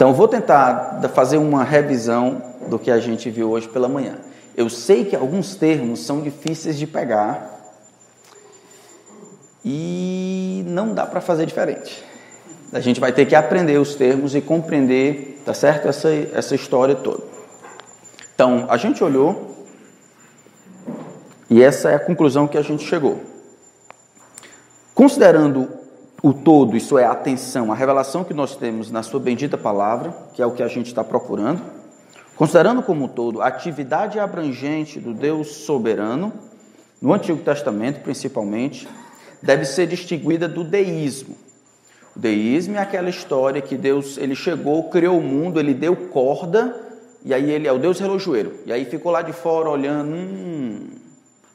Então, vou tentar fazer uma revisão do que a gente viu hoje pela manhã. Eu sei que alguns termos são difíceis de pegar e não dá para fazer diferente. A gente vai ter que aprender os termos e compreender, tá certo? Essa, essa história toda. Então, a gente olhou e essa é a conclusão que a gente chegou. Considerando o todo, isso é a atenção, a revelação que nós temos na Sua bendita palavra, que é o que a gente está procurando, considerando como um todo a atividade abrangente do Deus soberano, no Antigo Testamento principalmente, deve ser distinguida do deísmo. O deísmo é aquela história que Deus ele chegou, criou o mundo, ele deu corda, e aí ele é o Deus relojoeiro. E aí ficou lá de fora olhando, hum,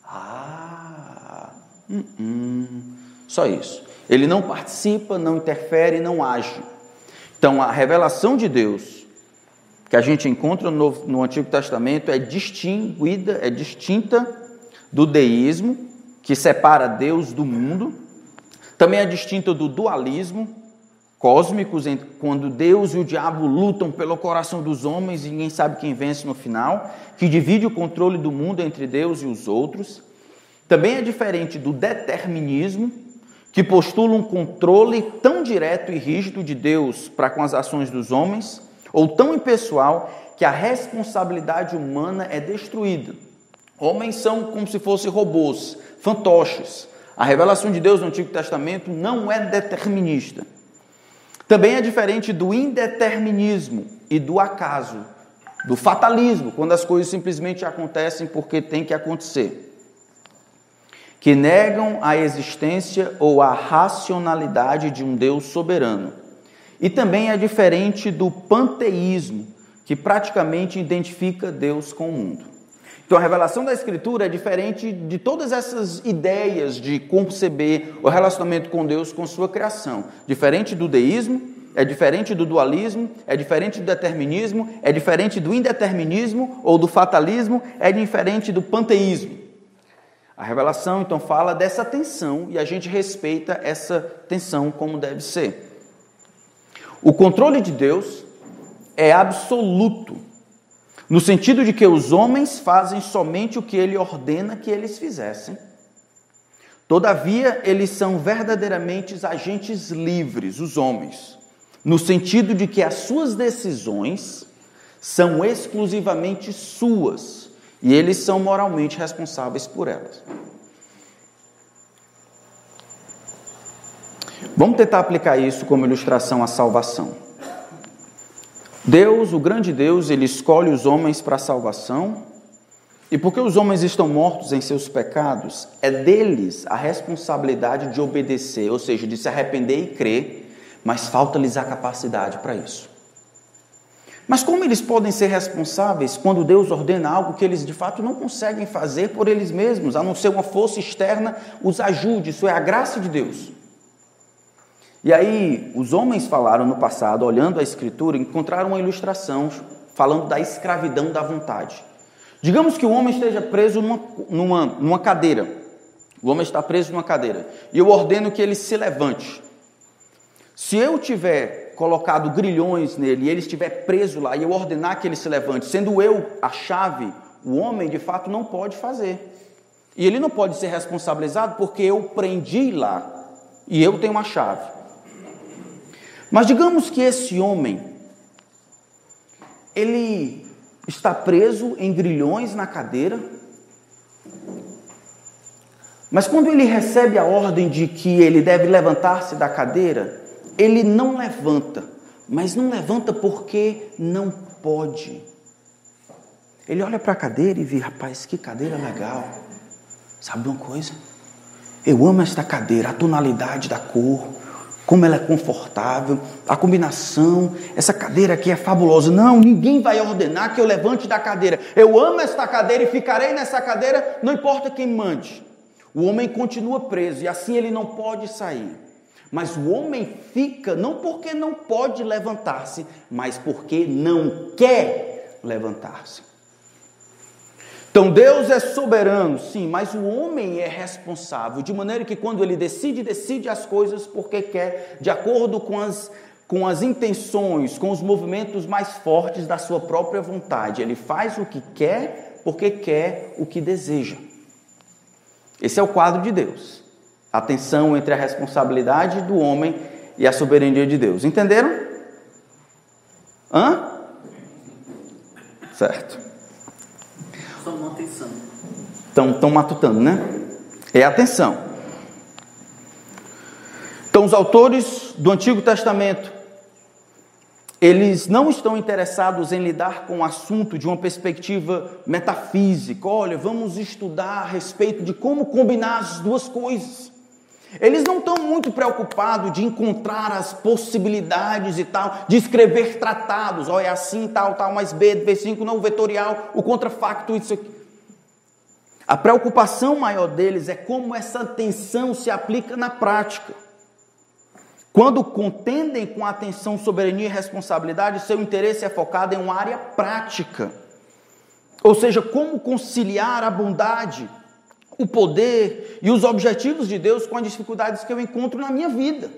ah, hum, hum, só isso. Ele não participa, não interfere, não age. Então, a revelação de Deus que a gente encontra no, no Antigo Testamento é distinguida, é distinta do deísmo, que separa Deus do mundo. Também é distinta do dualismo cósmico, quando Deus e o diabo lutam pelo coração dos homens e ninguém sabe quem vence no final, que divide o controle do mundo entre Deus e os outros. Também é diferente do determinismo, que postula um controle tão direto e rígido de Deus para com as ações dos homens, ou tão impessoal que a responsabilidade humana é destruída. Homens são como se fossem robôs, fantoches. A revelação de Deus no Antigo Testamento não é determinista. Também é diferente do indeterminismo e do acaso, do fatalismo, quando as coisas simplesmente acontecem porque tem que acontecer que negam a existência ou a racionalidade de um Deus soberano. E também é diferente do panteísmo, que praticamente identifica Deus com o mundo. Então a revelação da Escritura é diferente de todas essas ideias de conceber o relacionamento com Deus com sua criação. Diferente do deísmo, é diferente do dualismo, é diferente do determinismo, é diferente do indeterminismo ou do fatalismo, é diferente do panteísmo. A revelação então fala dessa tensão e a gente respeita essa tensão como deve ser. O controle de Deus é absoluto, no sentido de que os homens fazem somente o que ele ordena que eles fizessem. Todavia, eles são verdadeiramente agentes livres, os homens, no sentido de que as suas decisões são exclusivamente suas e eles são moralmente responsáveis por elas. Vamos tentar aplicar isso como ilustração à salvação. Deus, o grande Deus, ele escolhe os homens para a salvação, e porque os homens estão mortos em seus pecados, é deles a responsabilidade de obedecer, ou seja, de se arrepender e crer, mas falta-lhes a capacidade para isso. Mas como eles podem ser responsáveis quando Deus ordena algo que eles de fato não conseguem fazer por eles mesmos, a não ser uma força externa os ajude? Isso é a graça de Deus. E aí, os homens falaram no passado, olhando a Escritura, encontraram uma ilustração falando da escravidão da vontade. Digamos que o homem esteja preso numa, numa, numa cadeira. O homem está preso numa cadeira. E eu ordeno que ele se levante. Se eu tiver colocado grilhões nele e ele estiver preso lá e eu ordenar que ele se levante, sendo eu a chave, o homem de fato não pode fazer. E ele não pode ser responsabilizado porque eu prendi lá e eu tenho uma chave. Mas digamos que esse homem ele está preso em grilhões na cadeira. Mas quando ele recebe a ordem de que ele deve levantar-se da cadeira, ele não levanta, mas não levanta porque não pode. Ele olha para a cadeira e vê, rapaz, que cadeira legal. Sabe uma coisa? Eu amo esta cadeira, a tonalidade da cor, como ela é confortável, a combinação, essa cadeira aqui é fabulosa. Não, ninguém vai ordenar que eu levante da cadeira. Eu amo esta cadeira e ficarei nessa cadeira, não importa quem mande. O homem continua preso e assim ele não pode sair. Mas o homem fica não porque não pode levantar-se, mas porque não quer levantar-se. Então Deus é soberano, sim, mas o homem é responsável, de maneira que quando ele decide, decide as coisas porque quer, de acordo com as com as intenções, com os movimentos mais fortes da sua própria vontade. Ele faz o que quer porque quer o que deseja. Esse é o quadro de Deus. A tensão entre a responsabilidade do homem e a soberania de Deus. Entenderam? Hã? Certo. Só uma atenção. Estão matutando, né? É atenção. Então, os autores do Antigo Testamento, eles não estão interessados em lidar com o assunto de uma perspectiva metafísica. Olha, vamos estudar a respeito de como combinar as duas coisas. Eles não estão muito preocupados de encontrar as possibilidades e tal, de escrever tratados, olha, é assim, tal, tal, mais B, V5, não, o vetorial, o contrafacto, isso aqui. A preocupação maior deles é como essa tensão se aplica na prática. Quando contendem com atenção, soberania e responsabilidade, seu interesse é focado em uma área prática. Ou seja, como conciliar a bondade o poder e os objetivos de Deus com as dificuldades que eu encontro na minha vida.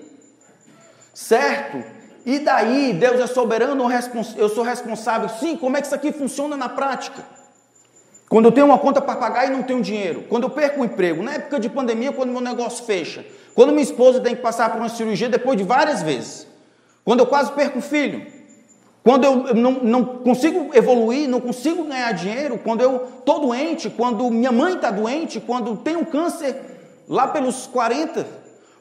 Certo? E daí, Deus é soberano, eu sou responsável. Sim, como é que isso aqui funciona na prática? Quando eu tenho uma conta para pagar e não tenho dinheiro. Quando eu perco o emprego. Na época de pandemia, quando meu negócio fecha. Quando minha esposa tem que passar por uma cirurgia depois de várias vezes. Quando eu quase perco o filho. Quando eu não, não consigo evoluir, não consigo ganhar dinheiro, quando eu estou doente, quando minha mãe está doente, quando tenho câncer lá pelos 40,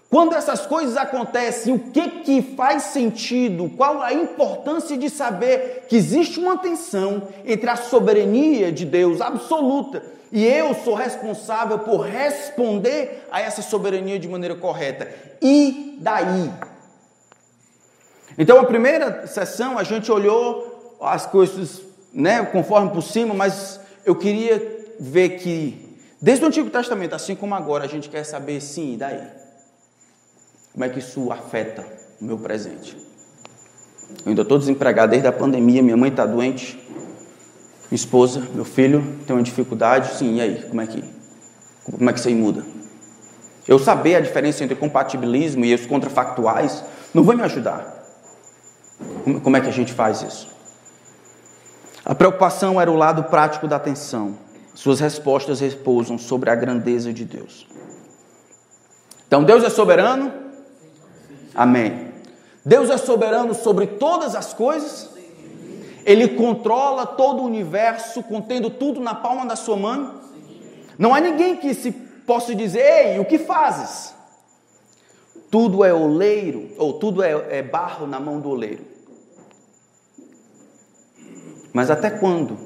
quando essas coisas acontecem, o que, que faz sentido? Qual a importância de saber que existe uma tensão entre a soberania de Deus absoluta e eu sou responsável por responder a essa soberania de maneira correta? E daí? Então, a primeira sessão a gente olhou as coisas, né, conforme por cima, mas eu queria ver que, desde o Antigo Testamento, assim como agora, a gente quer saber, sim, e daí? Como é que isso afeta o meu presente? Eu ainda estou desempregado desde a pandemia, minha mãe está doente, minha esposa, meu filho tem uma dificuldade, sim, e aí? Como é que, como é que isso aí muda? Eu saber a diferença entre compatibilismo e os contrafactuais não vai me ajudar. Como é que a gente faz isso? A preocupação era o lado prático da atenção. Suas respostas repousam sobre a grandeza de Deus. Então, Deus é soberano? Amém. Deus é soberano sobre todas as coisas? Ele controla todo o universo, contendo tudo na palma da sua mão? Não há ninguém que se possa dizer, ei, o que fazes? Tudo é oleiro, ou tudo é, é barro na mão do oleiro. Mas até quando?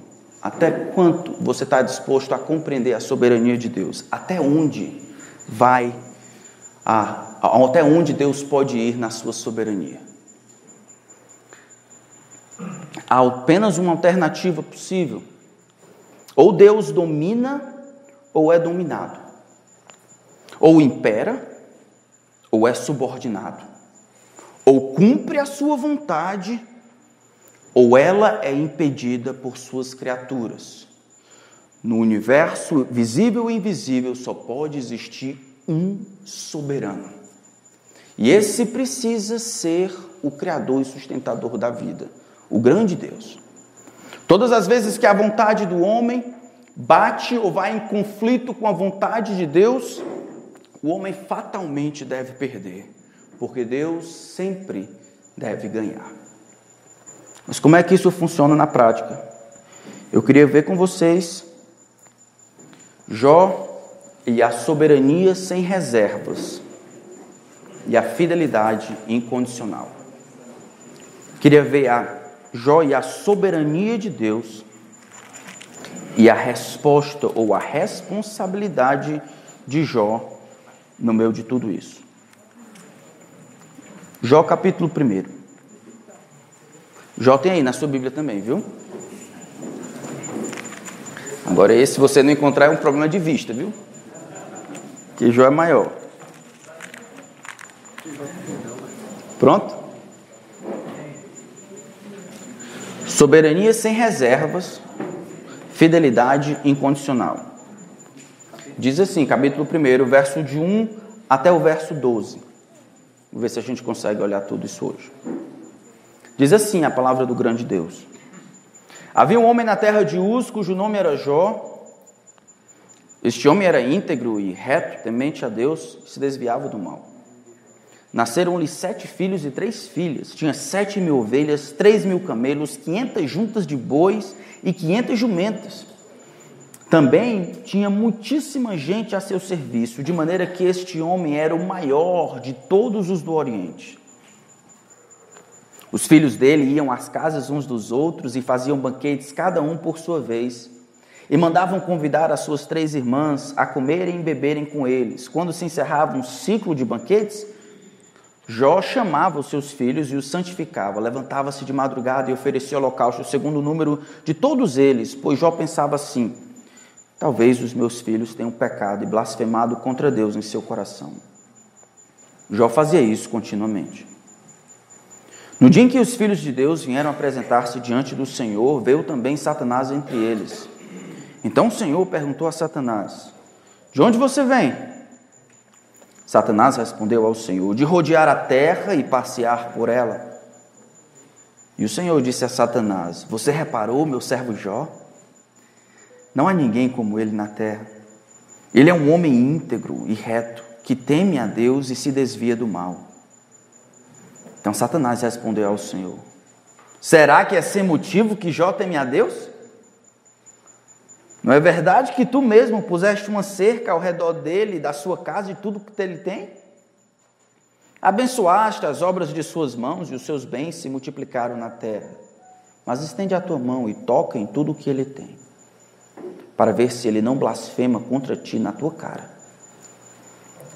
Até quanto você está disposto a compreender a soberania de Deus? Até onde vai a, até onde Deus pode ir na sua soberania? Há apenas uma alternativa possível. Ou Deus domina ou é dominado. Ou impera ou é subordinado, ou cumpre a sua vontade, ou ela é impedida por suas criaturas. No universo visível e invisível só pode existir um soberano. E esse precisa ser o Criador e sustentador da vida, o grande Deus. Todas as vezes que a vontade do homem bate ou vai em conflito com a vontade de Deus, o homem fatalmente deve perder, porque Deus sempre deve ganhar. Mas como é que isso funciona na prática? Eu queria ver com vocês Jó e a soberania sem reservas e a fidelidade incondicional. Queria ver a Jó e a soberania de Deus e a resposta ou a responsabilidade de Jó no meio de tudo isso. Jó capítulo 1. Jó tem aí na sua Bíblia também, viu? Agora, esse, se você não encontrar, é um problema de vista, viu? Que Jó é maior. Pronto? Soberania sem reservas, fidelidade incondicional. Diz assim, capítulo 1, verso de 1 até o verso 12. Vamos ver se a gente consegue olhar tudo isso hoje. Diz assim a palavra do grande Deus. Havia um homem na terra de Uz, cujo nome era Jó. Este homem era íntegro e reto, temente a Deus, e se desviava do mal. Nasceram-lhe sete filhos e três filhas. Tinha sete mil ovelhas, três mil camelos, quinhentas juntas de bois e quinhentas jumentas. Também tinha muitíssima gente a seu serviço, de maneira que este homem era o maior de todos os do Oriente. Os filhos dele iam às casas uns dos outros e faziam banquetes, cada um por sua vez, e mandavam convidar as suas três irmãs a comerem e beberem com eles. Quando se encerrava um ciclo de banquetes, Jó chamava os seus filhos e os santificava, levantava-se de madrugada e oferecia holocausto segundo o número de todos eles, pois Jó pensava assim: talvez os meus filhos tenham pecado e blasfemado contra Deus em seu coração. Jó fazia isso continuamente. No dia em que os filhos de Deus vieram apresentar-se diante do Senhor, veio também Satanás entre eles. Então o Senhor perguntou a Satanás: De onde você vem? Satanás respondeu ao Senhor: De rodear a terra e passear por ela. E o Senhor disse a Satanás: Você reparou, meu servo Jó? Não há ninguém como ele na terra. Ele é um homem íntegro e reto, que teme a Deus e se desvia do mal. Então Satanás respondeu ao Senhor: Será que é sem motivo que Jó teme a Deus? Não é verdade que tu mesmo puseste uma cerca ao redor dele, da sua casa e tudo que ele tem? Abençoaste as obras de suas mãos e os seus bens se multiplicaram na terra. Mas estende a tua mão e toca em tudo o que ele tem, para ver se ele não blasfema contra ti na tua cara.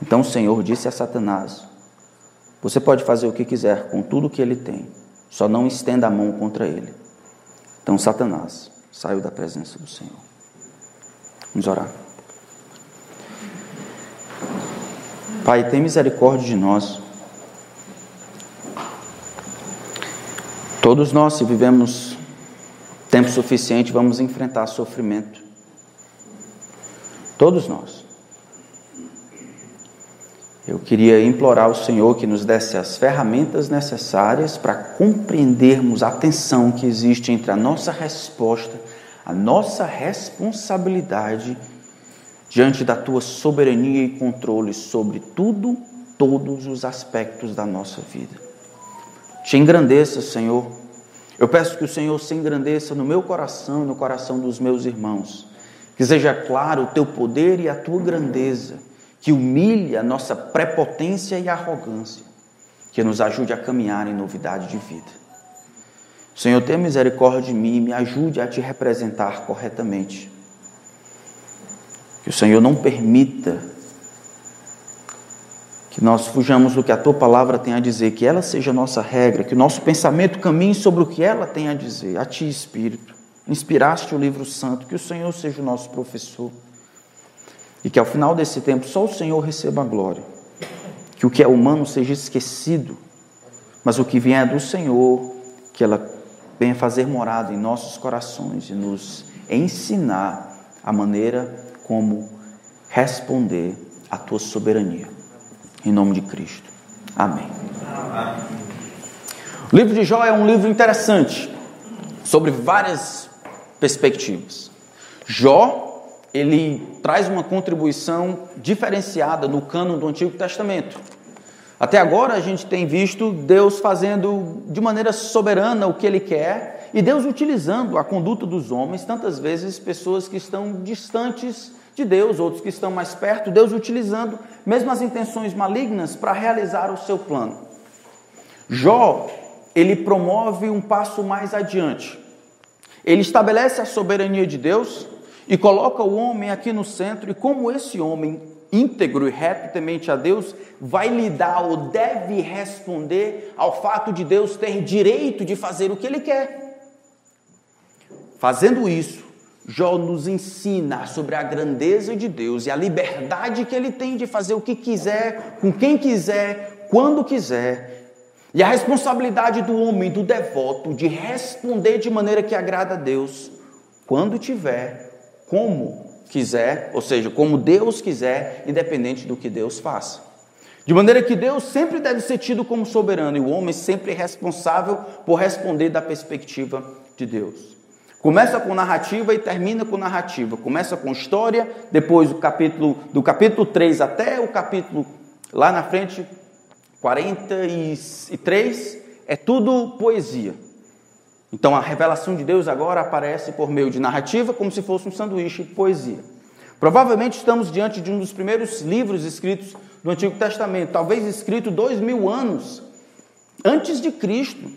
Então o Senhor disse a Satanás: Você pode fazer o que quiser com tudo que ele tem, só não estenda a mão contra ele. Então Satanás saiu da presença do Senhor. Vamos orar. Pai, tem misericórdia de nós. Todos nós, se vivemos tempo suficiente, vamos enfrentar sofrimento. Todos nós. Eu queria implorar ao Senhor que nos desse as ferramentas necessárias para compreendermos a tensão que existe entre a nossa resposta a nossa responsabilidade diante da tua soberania e controle sobre tudo, todos os aspectos da nossa vida. Te engrandeça, Senhor. Eu peço que o Senhor se engrandeça no meu coração e no coração dos meus irmãos. Que seja claro o teu poder e a tua grandeza, que humilhe a nossa prepotência e arrogância, que nos ajude a caminhar em novidade de vida. Senhor, tenha misericórdia de mim e me ajude a te representar corretamente. Que o Senhor não permita que nós fujamos do que a tua palavra tem a dizer, que ela seja a nossa regra, que o nosso pensamento caminhe sobre o que ela tem a dizer. A ti, Espírito, inspiraste o livro santo, que o Senhor seja o nosso professor. E que ao final desse tempo só o Senhor receba a glória. Que o que é humano seja esquecido, mas o que vier do Senhor, que ela venha fazer morada em nossos corações e nos ensinar a maneira como responder à tua soberania. Em nome de Cristo. Amém. O livro de Jó é um livro interessante sobre várias perspectivas. Jó, ele traz uma contribuição diferenciada no cânon do Antigo Testamento. Até agora a gente tem visto Deus fazendo de maneira soberana o que Ele quer e Deus utilizando a conduta dos homens, tantas vezes pessoas que estão distantes de Deus, outros que estão mais perto, Deus utilizando mesmo as intenções malignas para realizar o seu plano. Jó, ele promove um passo mais adiante. Ele estabelece a soberania de Deus e coloca o homem aqui no centro, e como esse homem íntegro e reto temente a Deus, vai lidar ou deve responder ao fato de Deus ter direito de fazer o que ele quer. Fazendo isso, Jó nos ensina sobre a grandeza de Deus e a liberdade que ele tem de fazer o que quiser, com quem quiser, quando quiser. E a responsabilidade do homem, do devoto, de responder de maneira que agrada a Deus, quando tiver, como quiser, ou seja, como Deus quiser, independente do que Deus faça. De maneira que Deus sempre deve ser tido como soberano e o homem sempre é responsável por responder da perspectiva de Deus. Começa com narrativa e termina com narrativa. Começa com história, depois o capítulo do capítulo 3 até o capítulo lá na frente 43 é tudo poesia. Então a revelação de Deus agora aparece por meio de narrativa, como se fosse um sanduíche de poesia. Provavelmente estamos diante de um dos primeiros livros escritos do Antigo Testamento, talvez escrito dois mil anos antes de Cristo.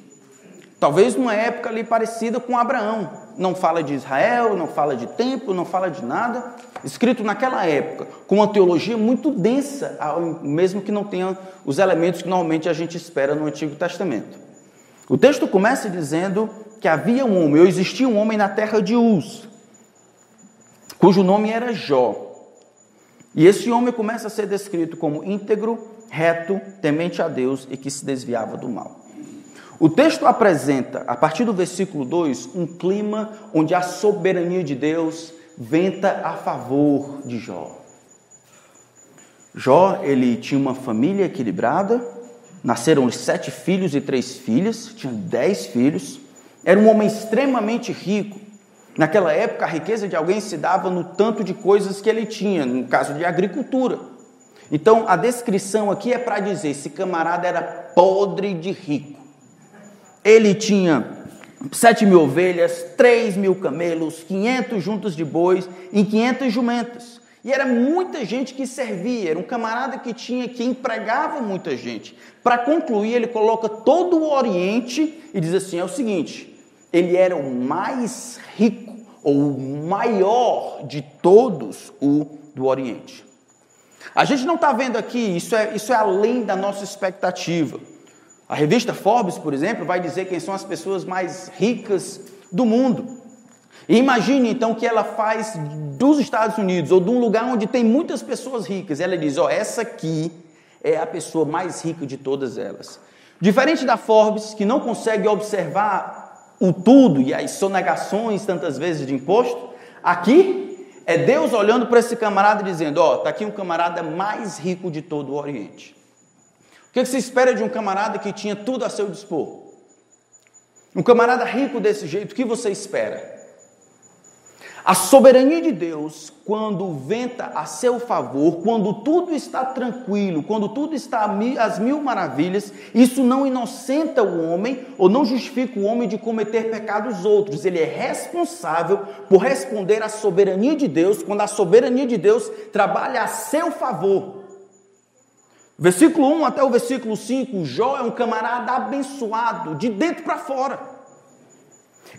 Talvez numa época ali parecida com Abraão. Não fala de Israel, não fala de templo, não fala de nada. Escrito naquela época, com uma teologia muito densa, mesmo que não tenha os elementos que normalmente a gente espera no Antigo Testamento. O texto começa dizendo que havia um homem, ou existia um homem na terra de Uz, cujo nome era Jó. E esse homem começa a ser descrito como íntegro, reto, temente a Deus e que se desviava do mal. O texto apresenta, a partir do versículo 2, um clima onde a soberania de Deus venta a favor de Jó. Jó, ele tinha uma família equilibrada, nasceram sete filhos e três filhas, tinha dez filhos, era um homem extremamente rico, Naquela época, a riqueza de alguém se dava no tanto de coisas que ele tinha, no caso de agricultura. Então, a descrição aqui é para dizer: esse camarada era podre de rico. Ele tinha sete mil ovelhas, três mil camelos, quinhentos juntas de bois e quinhentas jumentas. E era muita gente que servia, era um camarada que tinha, que empregava muita gente. Para concluir, ele coloca todo o Oriente e diz assim: é o seguinte, ele era o mais rico ou o maior de todos, o do Oriente. A gente não está vendo aqui, isso é, isso é além da nossa expectativa. A revista Forbes, por exemplo, vai dizer quem são as pessoas mais ricas do mundo. E imagine então que ela faz dos Estados Unidos ou de um lugar onde tem muitas pessoas ricas. Ela diz: Ó, oh, essa aqui é a pessoa mais rica de todas elas. Diferente da Forbes, que não consegue observar o tudo e as sonegações tantas vezes de imposto, aqui é Deus olhando para esse camarada e dizendo: Ó, oh, está aqui um camarada mais rico de todo o Oriente. O que você espera de um camarada que tinha tudo a seu dispor? Um camarada rico desse jeito, o que você espera? A soberania de Deus, quando venta a seu favor, quando tudo está tranquilo, quando tudo está às mil maravilhas, isso não inocenta o homem ou não justifica o homem de cometer pecados outros. Ele é responsável por responder à soberania de Deus, quando a soberania de Deus trabalha a seu favor. Versículo 1 até o versículo 5, Jó é um camarada abençoado, de dentro para fora.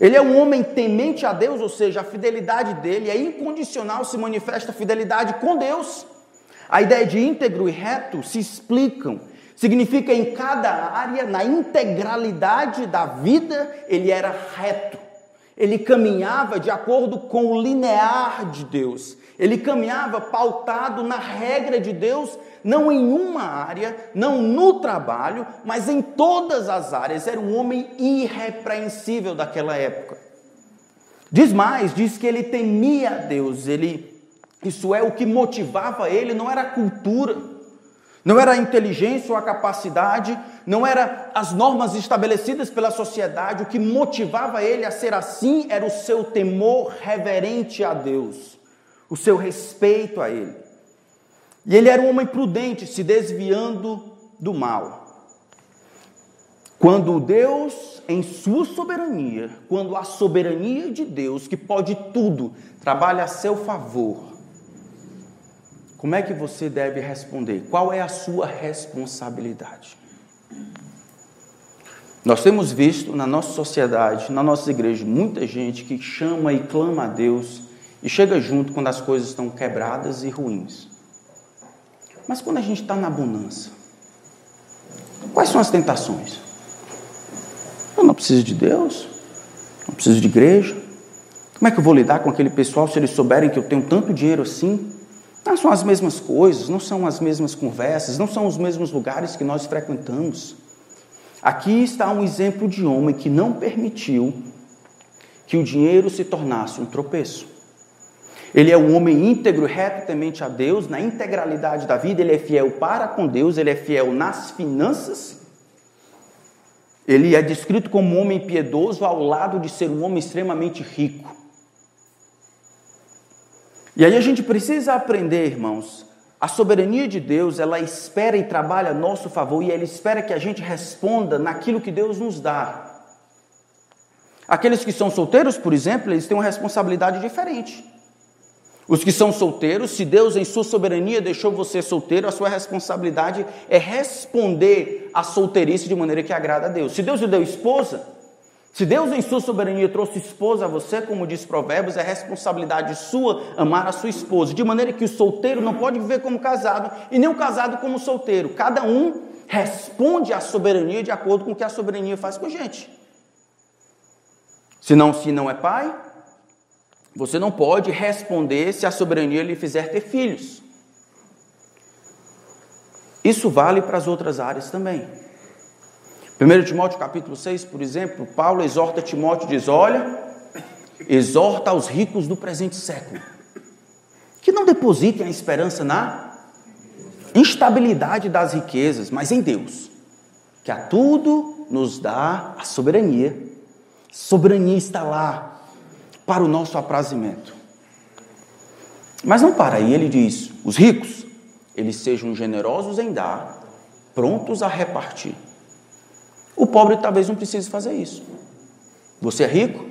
Ele é um homem temente a Deus, ou seja, a fidelidade dele é incondicional, se manifesta a fidelidade com Deus. A ideia de íntegro e reto se explicam. Significa em cada área, na integralidade da vida, ele era reto. Ele caminhava de acordo com o linear de Deus. Ele caminhava pautado na regra de Deus, não em uma área, não no trabalho, mas em todas as áreas. Era um homem irrepreensível daquela época. Diz mais, diz que ele temia a Deus, ele, isso é o que motivava ele, não era a cultura, não era a inteligência ou a capacidade, não era as normas estabelecidas pela sociedade, o que motivava ele a ser assim era o seu temor reverente a Deus o seu respeito a ele. E ele era um homem prudente, se desviando do mal. Quando Deus, em sua soberania, quando a soberania de Deus, que pode tudo, trabalha a seu favor, como é que você deve responder? Qual é a sua responsabilidade? Nós temos visto na nossa sociedade, na nossa igreja, muita gente que chama e clama a Deus e chega junto quando as coisas estão quebradas e ruins. Mas quando a gente está na bonança, quais são as tentações? Eu não preciso de Deus, não preciso de igreja. Como é que eu vou lidar com aquele pessoal se eles souberem que eu tenho tanto dinheiro assim? Não são as mesmas coisas, não são as mesmas conversas, não são os mesmos lugares que nós frequentamos. Aqui está um exemplo de homem que não permitiu que o dinheiro se tornasse um tropeço. Ele é um homem íntegro, reto temente a Deus, na integralidade da vida, ele é fiel para com Deus, ele é fiel nas finanças. Ele é descrito como um homem piedoso ao lado de ser um homem extremamente rico. E aí a gente precisa aprender, irmãos, a soberania de Deus, ela espera e trabalha a nosso favor e ela espera que a gente responda naquilo que Deus nos dá. Aqueles que são solteiros, por exemplo, eles têm uma responsabilidade diferente. Os que são solteiros, se Deus em sua soberania deixou você solteiro, a sua responsabilidade é responder à solteirice de maneira que agrada a Deus. Se Deus lhe deu esposa, se Deus em sua soberania trouxe esposa a você, como diz Provérbios, é responsabilidade sua amar a sua esposa, de maneira que o solteiro não pode viver como casado e nem o casado como solteiro. Cada um responde à soberania de acordo com o que a soberania faz com a gente. Se não, se não é pai, você não pode responder se a soberania lhe fizer ter filhos. Isso vale para as outras áreas também. 1 Timóteo capítulo 6, por exemplo, Paulo exorta Timóteo diz: "Olha, exorta aos ricos do presente século que não depositem a esperança na instabilidade das riquezas, mas em Deus, que a tudo nos dá a soberania. Soberania está lá para o nosso aprazimento. Mas não para aí, ele diz: os ricos, eles sejam generosos em dar, prontos a repartir. O pobre talvez não precise fazer isso. Você é rico?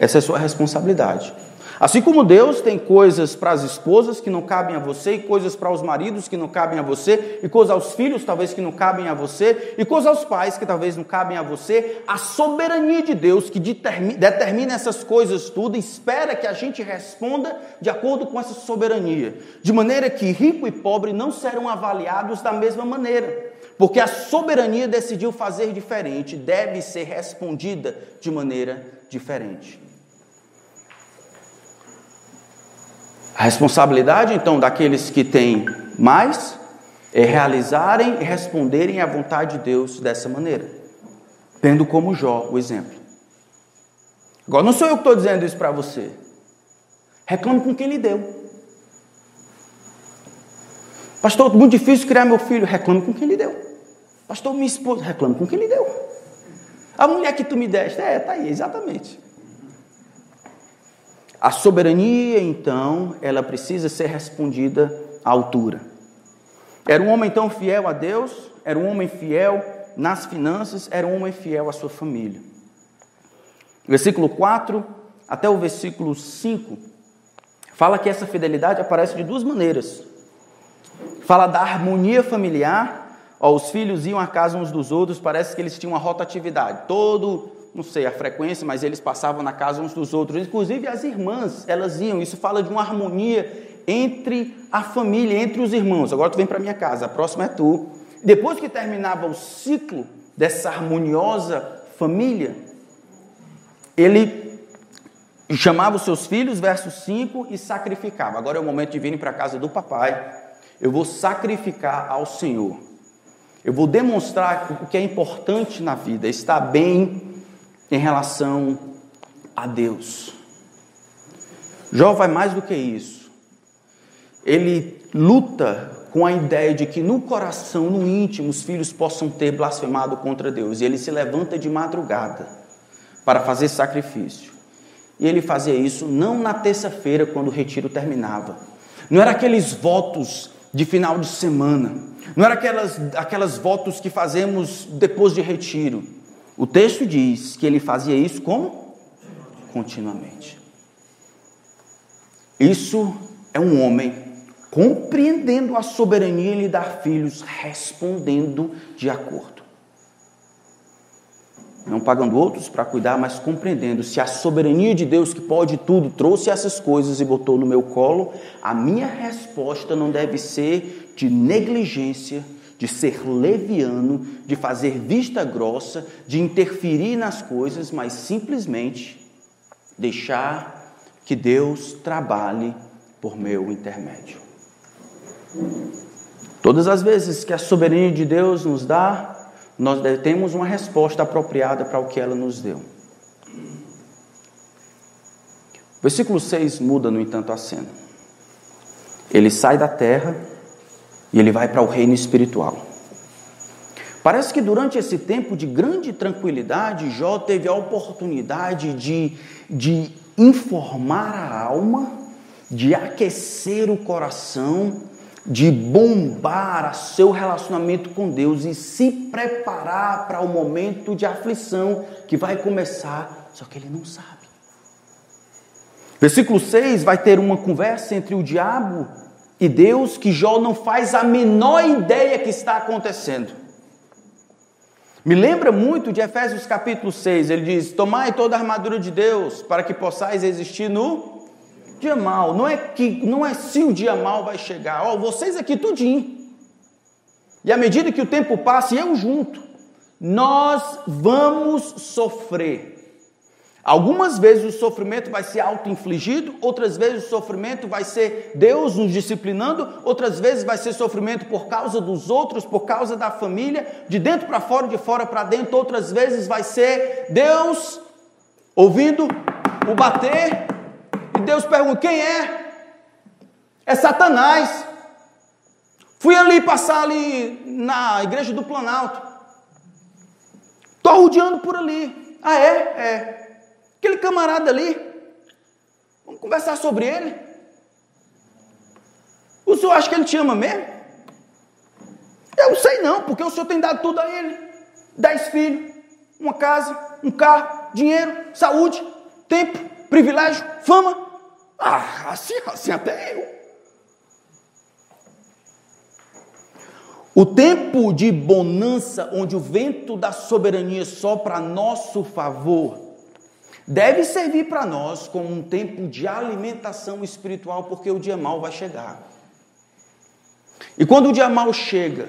Essa é a sua responsabilidade. Assim como Deus tem coisas para as esposas que não cabem a você, e coisas para os maridos que não cabem a você, e coisas aos filhos talvez que não cabem a você, e coisas aos pais que talvez não cabem a você, a soberania de Deus que determina essas coisas tudo, espera que a gente responda de acordo com essa soberania, de maneira que rico e pobre não serão avaliados da mesma maneira. Porque a soberania decidiu fazer diferente, deve ser respondida de maneira diferente. A responsabilidade, então, daqueles que têm mais é realizarem e responderem à vontade de Deus dessa maneira, tendo como Jó o exemplo. Agora, não sou eu que estou dizendo isso para você. Reclame com quem lhe deu. Pastor, muito difícil criar meu filho. Reclame com quem lhe deu. Pastor, minha esposa, reclame com quem lhe deu. A mulher que tu me deste, é, tá aí, exatamente. A soberania, então, ela precisa ser respondida à altura. Era um homem tão fiel a Deus, era um homem fiel nas finanças, era um homem fiel à sua família. Versículo 4 até o versículo 5 fala que essa fidelidade aparece de duas maneiras. Fala da harmonia familiar Ó, os filhos iam à casa uns dos outros, parece que eles tinham uma rotatividade. Todo, não sei a frequência, mas eles passavam na casa uns dos outros. Inclusive as irmãs, elas iam. Isso fala de uma harmonia entre a família, entre os irmãos. Agora tu vem para minha casa, a próxima é tu. Depois que terminava o ciclo dessa harmoniosa família, ele chamava os seus filhos, verso 5, e sacrificava. Agora é o momento de virem para a casa do papai. Eu vou sacrificar ao Senhor. Eu vou demonstrar o que é importante na vida, estar bem em relação a Deus. Jó vai mais do que isso. Ele luta com a ideia de que no coração, no íntimo, os filhos possam ter blasfemado contra Deus. E ele se levanta de madrugada para fazer sacrifício. E ele fazia isso não na terça-feira, quando o retiro terminava. Não era aqueles votos de final de semana não era aquelas, aquelas votos que fazemos depois de retiro. O texto diz que ele fazia isso como? Continuamente. Isso é um homem compreendendo a soberania em lhe dar filhos, respondendo de acordo. Não pagando outros para cuidar, mas compreendendo se a soberania de Deus que pode tudo trouxe essas coisas e botou no meu colo, a minha resposta não deve ser de negligência, de ser leviano, de fazer vista grossa, de interferir nas coisas, mas simplesmente deixar que Deus trabalhe por meu intermédio. Todas as vezes que a soberania de Deus nos dá, nós temos uma resposta apropriada para o que ela nos deu. Versículo 6 muda, no entanto, a cena. Ele sai da terra e ele vai para o reino espiritual. Parece que durante esse tempo de grande tranquilidade, Jó teve a oportunidade de, de informar a alma, de aquecer o coração, de bombar seu relacionamento com Deus e se preparar para o momento de aflição que vai começar, só que ele não sabe. Versículo 6 vai ter uma conversa entre o diabo e Deus que Jó não faz a menor ideia que está acontecendo. Me lembra muito de Efésios capítulo 6, ele diz: Tomai toda a armadura de Deus para que possais existir no dia mal. Não é que não é se o dia mal vai chegar, ó, vocês aqui tudinho. E à medida que o tempo passa, e eu junto, nós vamos sofrer. Algumas vezes o sofrimento vai ser auto-infligido, outras vezes o sofrimento vai ser Deus nos disciplinando, outras vezes vai ser sofrimento por causa dos outros, por causa da família, de dentro para fora, de fora para dentro, outras vezes vai ser Deus ouvindo o bater, e Deus pergunta: quem é? É Satanás. Fui ali passar ali na igreja do Planalto. Estou rodeando por ali. Ah, é? É. Aquele camarada ali, vamos conversar sobre ele. O senhor acha que ele te ama mesmo? Eu sei não, porque o senhor tem dado tudo a ele: dez filhos, uma casa, um carro, dinheiro, saúde, tempo, privilégio, fama. Ah, assim, assim até eu. O tempo de bonança, onde o vento da soberania sopra a nosso favor, deve servir para nós como um tempo de alimentação espiritual, porque o dia mal vai chegar. E quando o dia mal chega,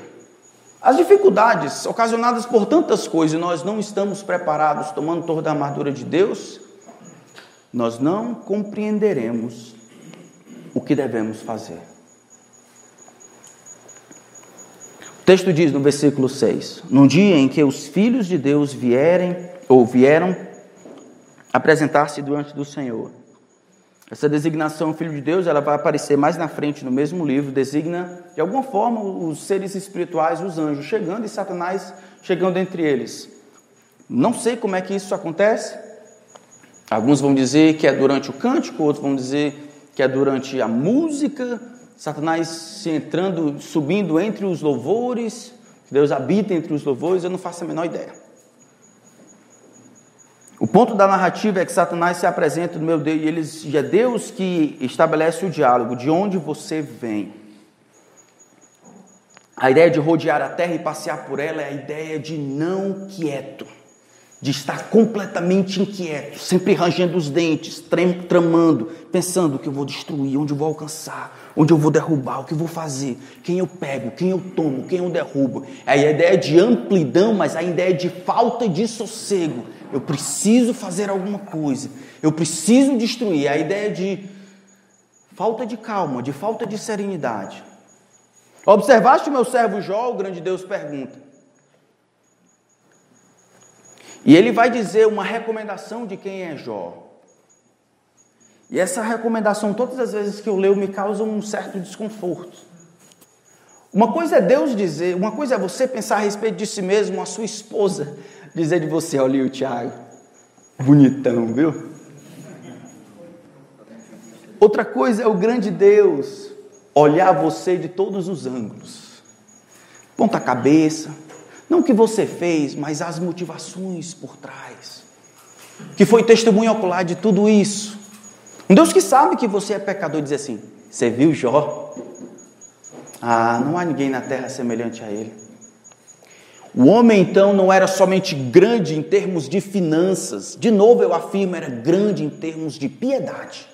as dificuldades ocasionadas por tantas coisas, nós não estamos preparados, tomando toda a armadura de Deus, nós não compreenderemos o que devemos fazer. O texto diz no versículo 6: No dia em que os filhos de Deus vierem ou vieram apresentar-se diante do Senhor. Essa designação Filho de Deus, ela vai aparecer mais na frente no mesmo livro, designa de alguma forma os seres espirituais, os anjos, chegando e Satanás chegando entre eles. Não sei como é que isso acontece. Alguns vão dizer que é durante o cântico, outros vão dizer que é durante a música, Satanás se entrando, subindo entre os louvores, Deus habita entre os louvores, eu não faço a menor ideia. O ponto da narrativa é que Satanás se apresenta no meu Deus e ele é Deus que estabelece o diálogo, de onde você vem. A ideia de rodear a terra e passear por ela é a ideia de não quieto, de estar completamente inquieto, sempre rangendo os dentes, tramando, pensando o que eu vou destruir, onde eu vou alcançar, onde eu vou derrubar, o que eu vou fazer, quem eu pego, quem eu tomo, quem eu derrubo. É a ideia de amplidão, mas a ideia de falta de sossego eu preciso fazer alguma coisa, eu preciso destruir. A ideia de falta de calma, de falta de serenidade. Observaste o meu servo Jó? O grande Deus pergunta. E ele vai dizer uma recomendação de quem é Jó. E essa recomendação, todas as vezes que eu leio, me causa um certo desconforto. Uma coisa é Deus dizer, uma coisa é você pensar a respeito de si mesmo, a sua esposa dizer de você, olha o Tiago, bonitão, viu? Outra coisa é o grande Deus olhar você de todos os ângulos, ponta cabeça, não o que você fez, mas as motivações por trás, que foi testemunho ocular de tudo isso. Um Deus que sabe que você é pecador diz assim: Você viu Jó? Ah, não há ninguém na terra semelhante a ele. O homem então não era somente grande em termos de finanças, de novo eu afirmo, era grande em termos de piedade.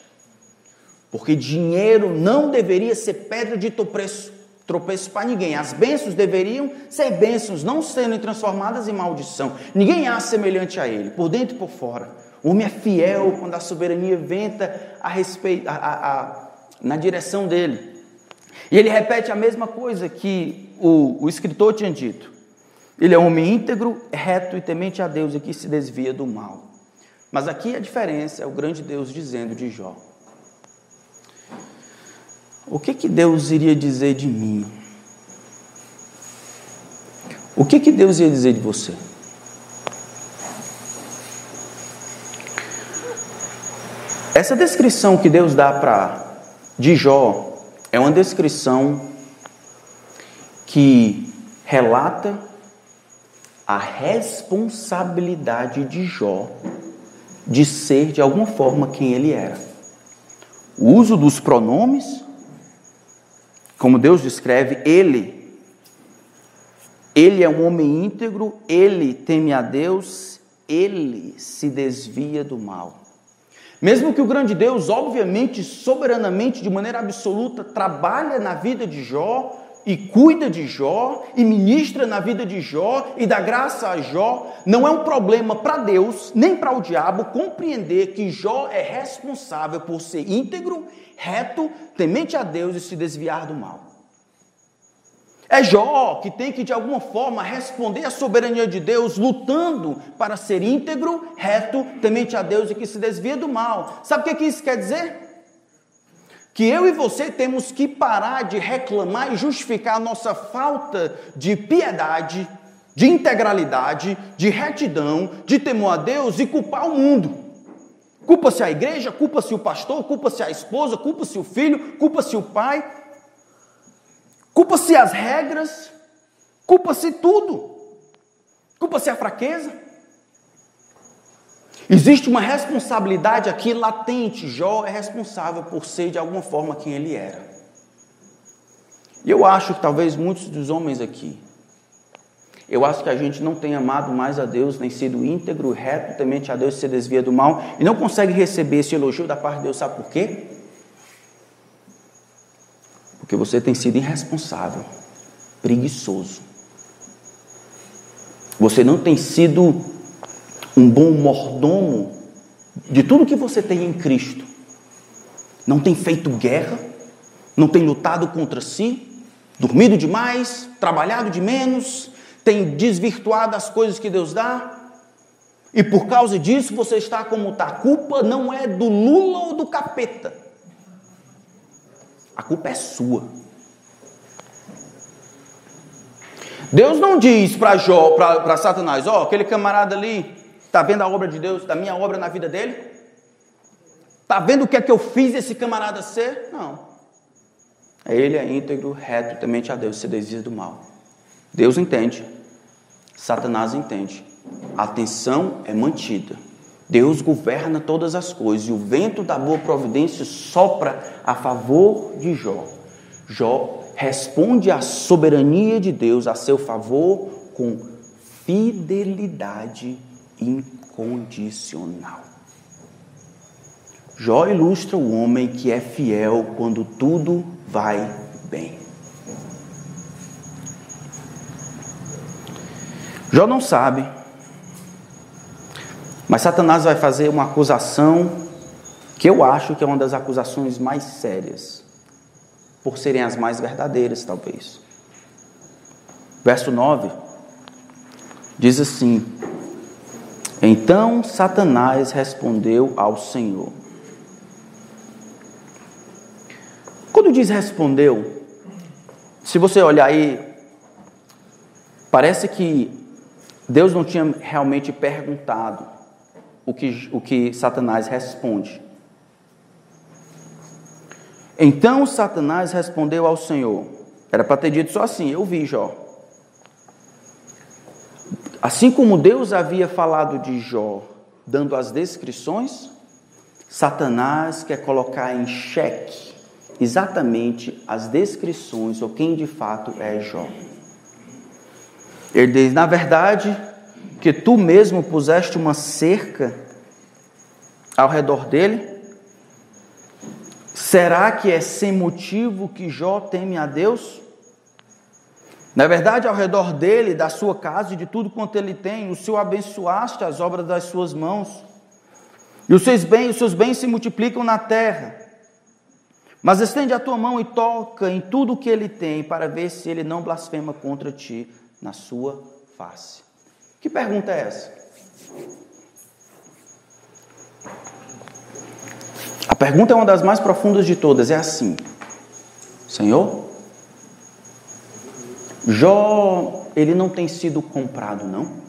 Porque dinheiro não deveria ser pedra de tropeço, tropeço para ninguém. As bênçãos deveriam ser bênçãos, não sendo transformadas em maldição. Ninguém há semelhante a ele, por dentro e por fora. O homem é fiel quando a soberania venta a respeito, a, a, a, na direção dele. E ele repete a mesma coisa que o, o escritor tinha dito. Ele é homem íntegro, reto e temente a Deus e que se desvia do mal. Mas aqui a diferença é o grande Deus dizendo de Jó: O que que Deus iria dizer de mim? O que que Deus ia dizer de você? Essa descrição que Deus dá para de Jó é uma descrição que relata a responsabilidade de Jó de ser de alguma forma quem ele era. O uso dos pronomes, como Deus descreve, ele ele é um homem íntegro, ele teme a Deus, ele se desvia do mal. Mesmo que o grande Deus, obviamente, soberanamente, de maneira absoluta, trabalha na vida de Jó, e cuida de Jó e ministra na vida de Jó e dá graça a Jó, não é um problema para Deus nem para o diabo compreender que Jó é responsável por ser íntegro, reto, temente a Deus e se desviar do mal. É Jó que tem que de alguma forma responder à soberania de Deus, lutando para ser íntegro, reto, temente a Deus e que se desvia do mal. Sabe o que isso quer dizer? Que eu e você temos que parar de reclamar e justificar a nossa falta de piedade, de integralidade, de retidão, de temor a Deus e culpar o mundo. Culpa-se a igreja, culpa-se o pastor, culpa-se a esposa, culpa-se o filho, culpa-se o pai, culpa-se as regras, culpa-se tudo, culpa-se a fraqueza. Existe uma responsabilidade aqui latente. Jó é responsável por ser de alguma forma quem ele era. E eu acho que talvez muitos dos homens aqui, eu acho que a gente não tem amado mais a Deus, nem sido íntegro, reto, temente a Deus, se desvia do mal, e não consegue receber esse elogio da parte de Deus, sabe por quê? Porque você tem sido irresponsável, preguiçoso. Você não tem sido um bom mordomo de tudo que você tem em Cristo. Não tem feito guerra, não tem lutado contra si, dormido demais, trabalhado de menos, tem desvirtuado as coisas que Deus dá. E por causa disso você está como está. A culpa não é do Lula ou do capeta. A culpa é sua. Deus não diz para Jó, para Satanás, ó, oh, aquele camarada ali, Está vendo a obra de Deus, da minha obra na vida dele? Está vendo o que é que eu fiz esse camarada ser? Não. Ele é íntegro, reto, temente a Deus, se desvia do mal. Deus entende, Satanás entende. A atenção é mantida. Deus governa todas as coisas e o vento da boa providência sopra a favor de Jó. Jó responde à soberania de Deus a seu favor com fidelidade incondicional. Jó ilustra o homem que é fiel quando tudo vai bem. Jó não sabe, mas Satanás vai fazer uma acusação que eu acho que é uma das acusações mais sérias, por serem as mais verdadeiras, talvez. Verso 9 diz assim: então Satanás respondeu ao Senhor. Quando diz respondeu, se você olhar aí, parece que Deus não tinha realmente perguntado o que, o que Satanás responde. Então Satanás respondeu ao Senhor. Era para ter dito só assim: Eu vi, Jó. Assim como Deus havia falado de Jó, dando as descrições, Satanás quer colocar em xeque exatamente as descrições ou quem de fato é Jó. Ele diz: na verdade, que tu mesmo puseste uma cerca ao redor dele? Será que é sem motivo que Jó teme a Deus? Na verdade, ao redor dele, da sua casa e de tudo quanto ele tem, o Senhor abençoaste as obras das suas mãos. E os seus bens, os seus bens se multiplicam na terra. Mas estende a tua mão e toca em tudo o que ele tem, para ver se ele não blasfema contra ti na sua face. Que pergunta é essa? A pergunta é uma das mais profundas de todas, é assim: Senhor, Jó, ele não tem sido comprado, não?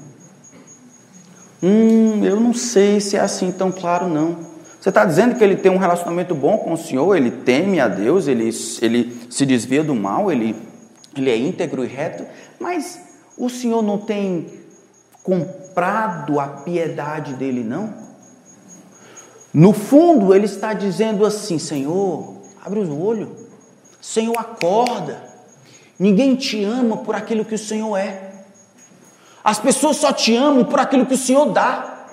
Hum, eu não sei se é assim tão claro, não. Você está dizendo que ele tem um relacionamento bom com o Senhor, ele teme a Deus, ele, ele se desvia do mal, ele, ele é íntegro e reto, mas o Senhor não tem comprado a piedade dele, não? No fundo, ele está dizendo assim: Senhor, abre os olhos, Senhor, acorda. Ninguém te ama por aquilo que o Senhor é. As pessoas só te amam por aquilo que o Senhor dá.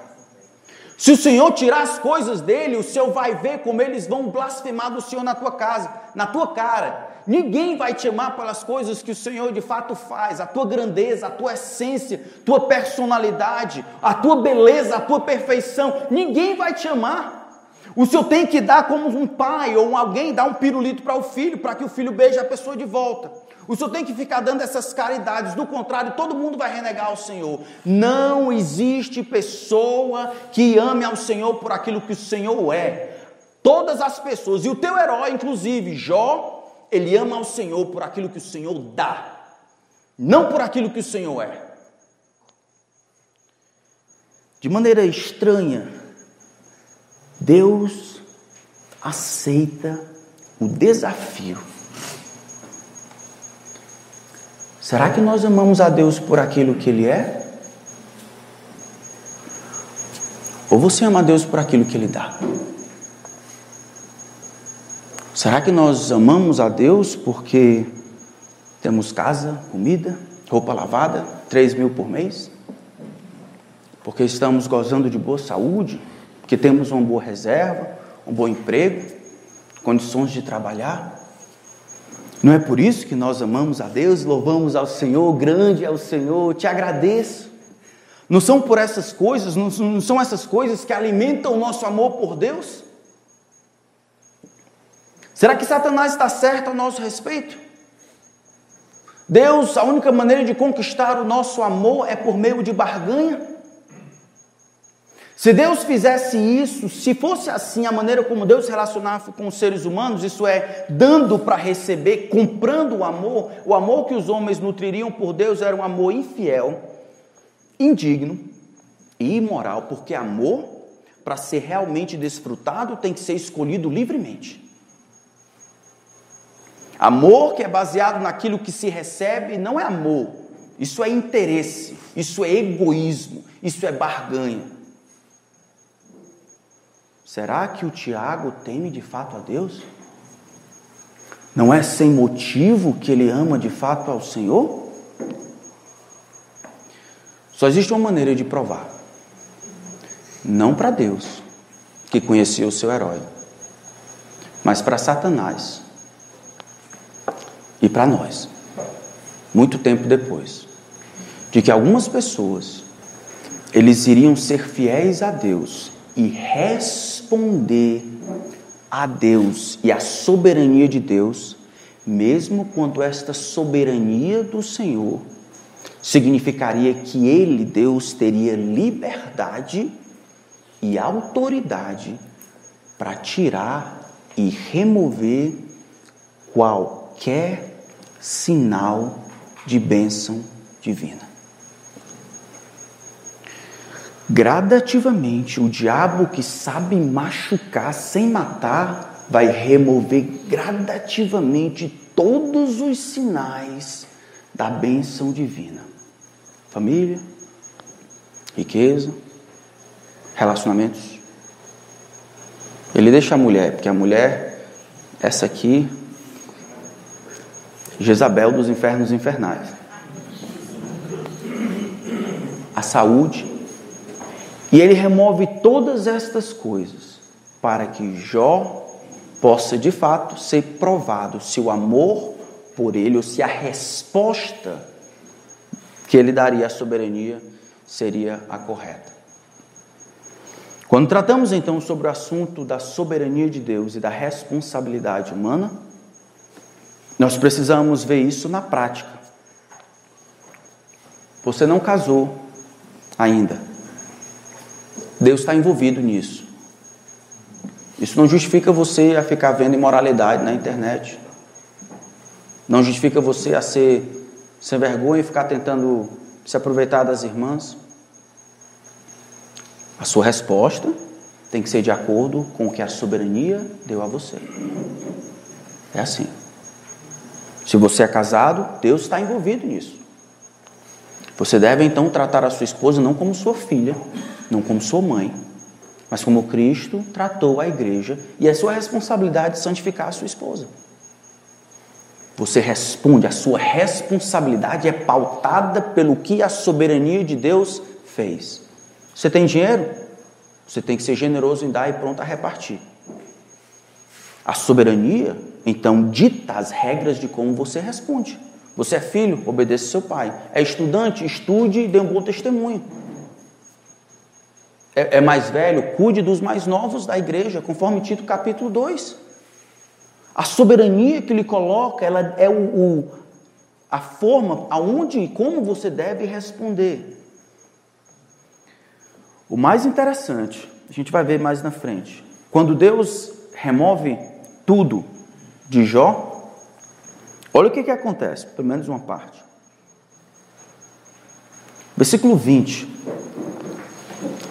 Se o Senhor tirar as coisas dele, o Senhor vai ver como eles vão blasfemar do Senhor na tua casa, na tua cara. Ninguém vai te amar pelas coisas que o Senhor de fato faz, a tua grandeza, a tua essência, tua personalidade, a tua beleza, a tua perfeição. Ninguém vai te amar. O Senhor tem que dar como um pai ou alguém dá um pirulito para o filho, para que o filho beije a pessoa de volta. O Senhor tem que ficar dando essas caridades, do contrário, todo mundo vai renegar o Senhor. Não existe pessoa que ame ao Senhor por aquilo que o Senhor é. Todas as pessoas, e o teu herói, inclusive, Jó, ele ama ao Senhor por aquilo que o Senhor dá, não por aquilo que o Senhor é. De maneira estranha, Deus aceita o desafio Será que nós amamos a Deus por aquilo que Ele é? Ou você ama a Deus por aquilo que Ele dá? Será que nós amamos a Deus porque temos casa, comida, roupa lavada, 3 mil por mês? Porque estamos gozando de boa saúde? Porque temos uma boa reserva, um bom emprego, condições de trabalhar? Não é por isso que nós amamos a Deus, louvamos ao Senhor, grande é o Senhor, te agradeço. Não são por essas coisas, não são essas coisas que alimentam o nosso amor por Deus? Será que Satanás está certo a nosso respeito? Deus, a única maneira de conquistar o nosso amor é por meio de barganha? Se Deus fizesse isso, se fosse assim a maneira como Deus se relacionava com os seres humanos, isso é, dando para receber, comprando o amor, o amor que os homens nutririam por Deus era um amor infiel, indigno e imoral, porque amor, para ser realmente desfrutado, tem que ser escolhido livremente. Amor que é baseado naquilo que se recebe não é amor, isso é interesse, isso é egoísmo, isso é barganha. Será que o Tiago teme de fato a Deus? Não é sem motivo que ele ama de fato ao Senhor? Só existe uma maneira de provar. Não para Deus, que conhecia o seu herói, mas para Satanás e para nós, muito tempo depois, de que algumas pessoas eles iriam ser fiéis a Deus e responder a Deus e à soberania de Deus, mesmo quando esta soberania do Senhor significaria que ele, Deus, teria liberdade e autoridade para tirar e remover qualquer sinal de bênção divina. Gradativamente, o diabo que sabe machucar sem matar vai remover gradativamente todos os sinais da bênção divina. Família, riqueza, relacionamentos. Ele deixa a mulher, porque a mulher, essa aqui, Jezabel dos infernos infernais. A saúde, e ele remove todas estas coisas para que Jó possa de fato ser provado se o amor por ele ou se a resposta que ele daria à soberania seria a correta. Quando tratamos então sobre o assunto da soberania de Deus e da responsabilidade humana, nós precisamos ver isso na prática. Você não casou ainda. Deus está envolvido nisso. Isso não justifica você a ficar vendo imoralidade na internet. Não justifica você a ser sem vergonha e ficar tentando se aproveitar das irmãs. A sua resposta tem que ser de acordo com o que a soberania deu a você. É assim. Se você é casado, Deus está envolvido nisso. Você deve então tratar a sua esposa não como sua filha, não como sua mãe, mas como Cristo tratou a igreja e é sua responsabilidade santificar a sua esposa. Você responde, a sua responsabilidade é pautada pelo que a soberania de Deus fez. Você tem dinheiro? Você tem que ser generoso em dar e pronto a repartir. A soberania, então, dita as regras de como você responde. Você é filho, obedeça seu pai. É estudante, estude e dê um bom testemunho. É, é mais velho, cuide dos mais novos da igreja, conforme Tito capítulo 2. A soberania que lhe coloca, ela é o, o a forma aonde e como você deve responder. O mais interessante, a gente vai ver mais na frente, quando Deus remove tudo de Jó, olha o que, que acontece, pelo menos uma parte. Versículo 20.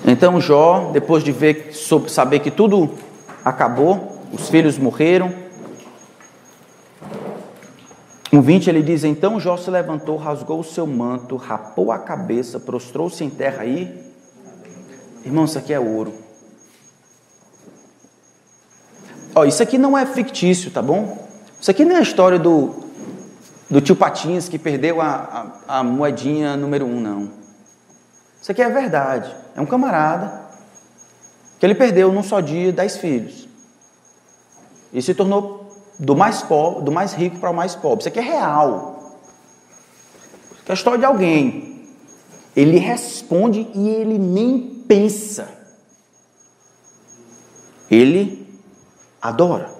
Então Jó, depois de ver, saber que tudo acabou, os filhos morreram, no 20 ele diz: Então Jó se levantou, rasgou o seu manto, rapou a cabeça, prostrou-se em terra e. Irmão, isso aqui é ouro. Ó, isso aqui não é fictício, tá bom? Isso aqui não é a história do, do tio Patinhas que perdeu a, a, a moedinha número um, não. Isso aqui é verdade. É um camarada que ele perdeu num só dia dez filhos. E se tornou do mais pobre, do mais rico para o mais pobre. Isso aqui é real. Isso aqui é a história de alguém. Ele responde e ele nem pensa. Ele adora.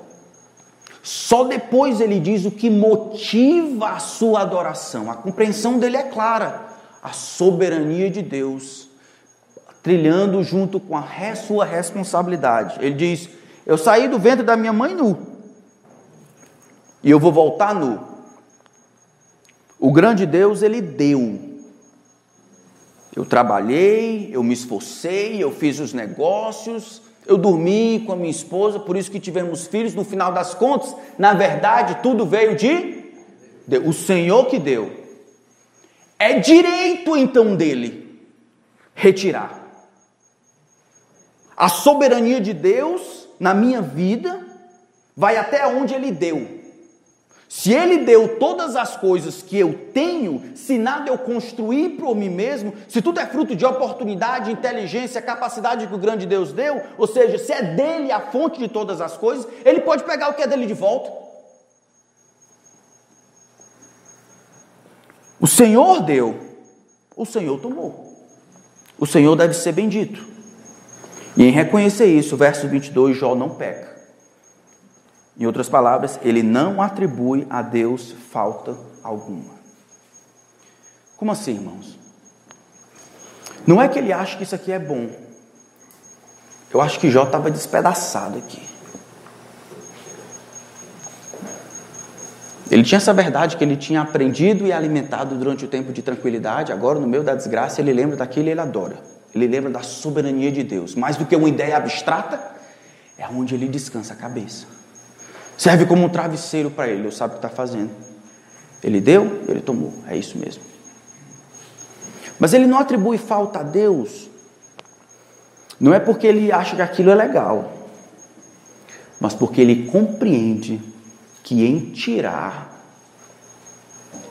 Só depois ele diz o que motiva a sua adoração. A compreensão dele é clara. A soberania de Deus, trilhando junto com a sua responsabilidade. Ele diz: Eu saí do ventre da minha mãe nu e eu vou voltar nu. O grande Deus, ele deu. Eu trabalhei, eu me esforcei, eu fiz os negócios, eu dormi com a minha esposa, por isso que tivemos filhos. No final das contas, na verdade, tudo veio de Deus. O Senhor que deu. É direito então dele retirar. A soberania de Deus na minha vida vai até onde ele deu. Se Ele deu todas as coisas que eu tenho, se nada eu construir por mim mesmo, se tudo é fruto de oportunidade, inteligência, capacidade que o grande Deus deu, ou seja, se é dele a fonte de todas as coisas, Ele pode pegar o que é dele de volta. O Senhor deu, o Senhor tomou. O Senhor deve ser bendito. E em reconhecer isso, verso 22, Jó não peca. Em outras palavras, ele não atribui a Deus falta alguma. Como assim, irmãos? Não é que ele acha que isso aqui é bom. Eu acho que Jó estava despedaçado aqui. Ele tinha essa verdade que ele tinha aprendido e alimentado durante o tempo de tranquilidade. Agora, no meio da desgraça, ele lembra daquilo e ele adora. Ele lembra da soberania de Deus. Mais do que uma ideia abstrata, é onde ele descansa a cabeça. Serve como um travesseiro para ele, ele sabe o que está fazendo. Ele deu, ele tomou, é isso mesmo. Mas ele não atribui falta a Deus, não é porque ele acha que aquilo é legal, mas porque ele compreende que em tirar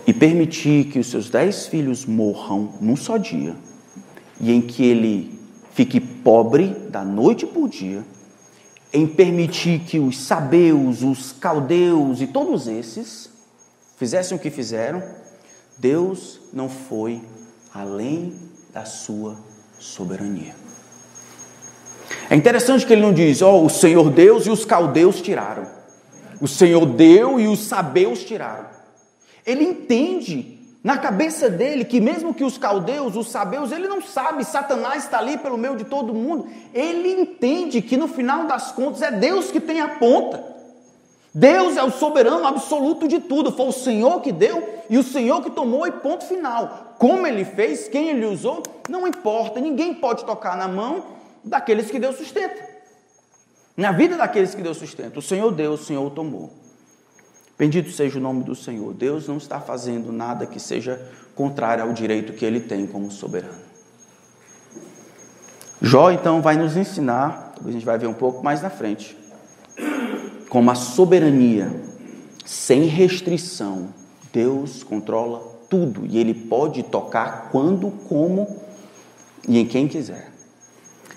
e permitir que os seus dez filhos morram num só dia, e em que ele fique pobre da noite por dia, em permitir que os sabeus, os caldeus e todos esses fizessem o que fizeram, Deus não foi além da sua soberania. É interessante que ele não diz, ó, oh, o Senhor Deus e os caldeus tiraram. O Senhor deu e os sabeus tiraram. Ele entende na cabeça dele que mesmo que os caldeus, os sabeus, ele não sabe, Satanás está ali pelo meio de todo mundo. Ele entende que no final das contas é Deus que tem a ponta. Deus é o soberano absoluto de tudo. Foi o Senhor que deu e o Senhor que tomou e ponto final. Como ele fez, quem ele usou, não importa. Ninguém pode tocar na mão daqueles que Deus sustenta. Na vida daqueles que Deus sustenta. O Senhor deu, o Senhor tomou. Bendito seja o nome do Senhor. Deus não está fazendo nada que seja contrário ao direito que ele tem como soberano. Jó então vai nos ensinar, a gente vai ver um pouco mais na frente, como a soberania sem restrição, Deus controla tudo e ele pode tocar quando, como e em quem quiser.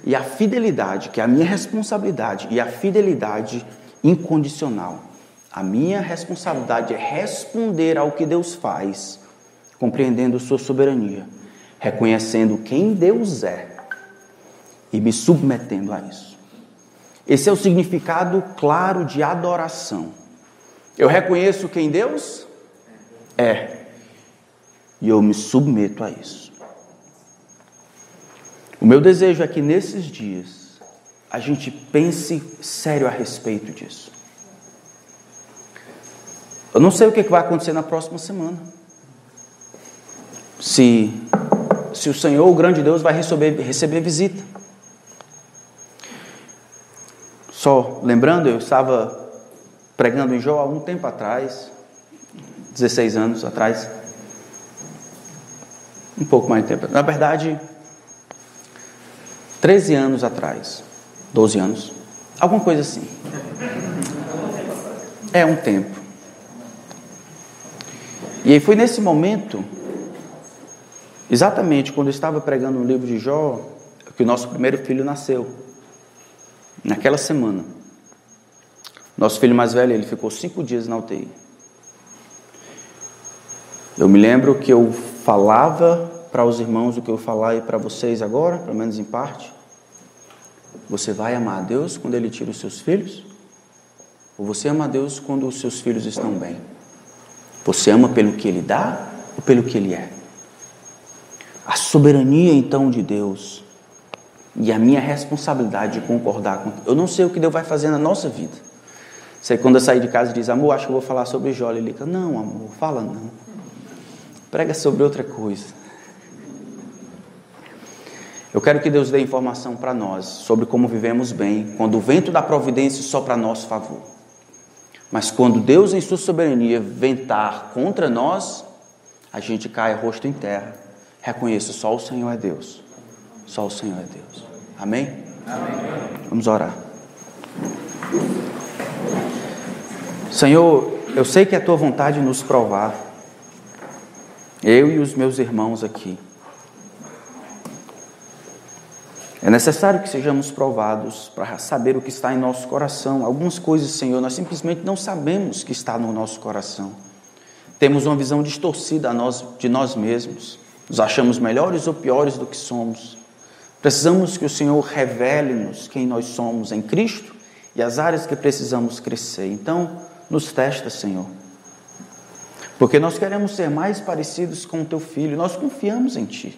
E a fidelidade, que é a minha responsabilidade, e a fidelidade incondicional a minha responsabilidade é responder ao que Deus faz, compreendendo Sua soberania, reconhecendo quem Deus é e me submetendo a isso. Esse é o significado claro de adoração. Eu reconheço quem Deus é e eu me submeto a isso. O meu desejo é que nesses dias a gente pense sério a respeito disso. Eu não sei o que vai acontecer na próxima semana. Se, se o Senhor, o grande Deus, vai receber, receber visita. Só lembrando, eu estava pregando em Jó há um tempo atrás, 16 anos atrás. Um pouco mais de tempo. Na verdade, 13 anos atrás. 12 anos. Alguma coisa assim. É um tempo. E aí foi nesse momento, exatamente quando eu estava pregando o livro de Jó, que o nosso primeiro filho nasceu. Naquela semana. Nosso filho mais velho, ele ficou cinco dias na UTI. Eu me lembro que eu falava para os irmãos o que eu falar para vocês agora, pelo menos em parte. Você vai amar a Deus quando Ele tira os seus filhos? Ou você ama a Deus quando os seus filhos estão bem? Você ama pelo que Ele dá ou pelo que Ele é? A soberania então de Deus e a minha responsabilidade de concordar com. Eu não sei o que Deus vai fazer na nossa vida. Você quando eu sair de casa diz, amor, acho que eu vou falar sobre Jó. Ele diz, não, amor, fala não. Prega sobre outra coisa. Eu quero que Deus dê informação para nós sobre como vivemos bem, quando o vento da providência sopra a nosso favor. Mas quando Deus, em sua soberania, ventar contra nós, a gente cai rosto em terra. Reconheça, só o Senhor é Deus. Só o Senhor é Deus. Amém? Amém. Vamos orar. Senhor, eu sei que é a tua vontade nos provar. Eu e os meus irmãos aqui. É necessário que sejamos provados para saber o que está em nosso coração. Algumas coisas, Senhor, nós simplesmente não sabemos que está no nosso coração. Temos uma visão distorcida de nós mesmos. Nos achamos melhores ou piores do que somos. Precisamos que o Senhor revele-nos quem nós somos em Cristo e as áreas que precisamos crescer. Então, nos testa, Senhor. Porque nós queremos ser mais parecidos com o teu filho, nós confiamos em ti.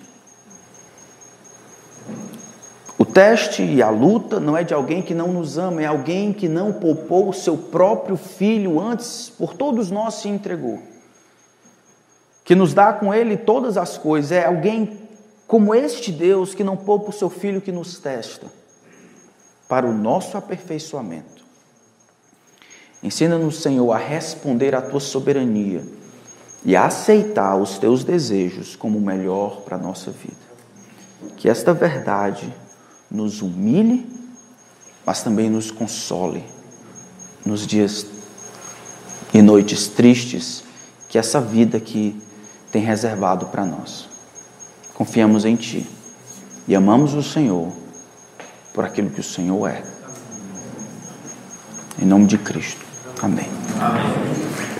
O teste e a luta não é de alguém que não nos ama, é alguém que não poupou o seu próprio filho antes, por todos nós se entregou. Que nos dá com ele todas as coisas, é alguém como este Deus que não poupa o seu filho que nos testa, para o nosso aperfeiçoamento. Ensina-nos, Senhor, a responder à tua soberania e a aceitar os teus desejos como o melhor para a nossa vida. Que esta verdade nos humilhe, mas também nos console nos dias e noites tristes que essa vida aqui tem reservado para nós. Confiamos em Ti e amamos o Senhor por aquilo que o Senhor é. Em nome de Cristo. Amém. Amém.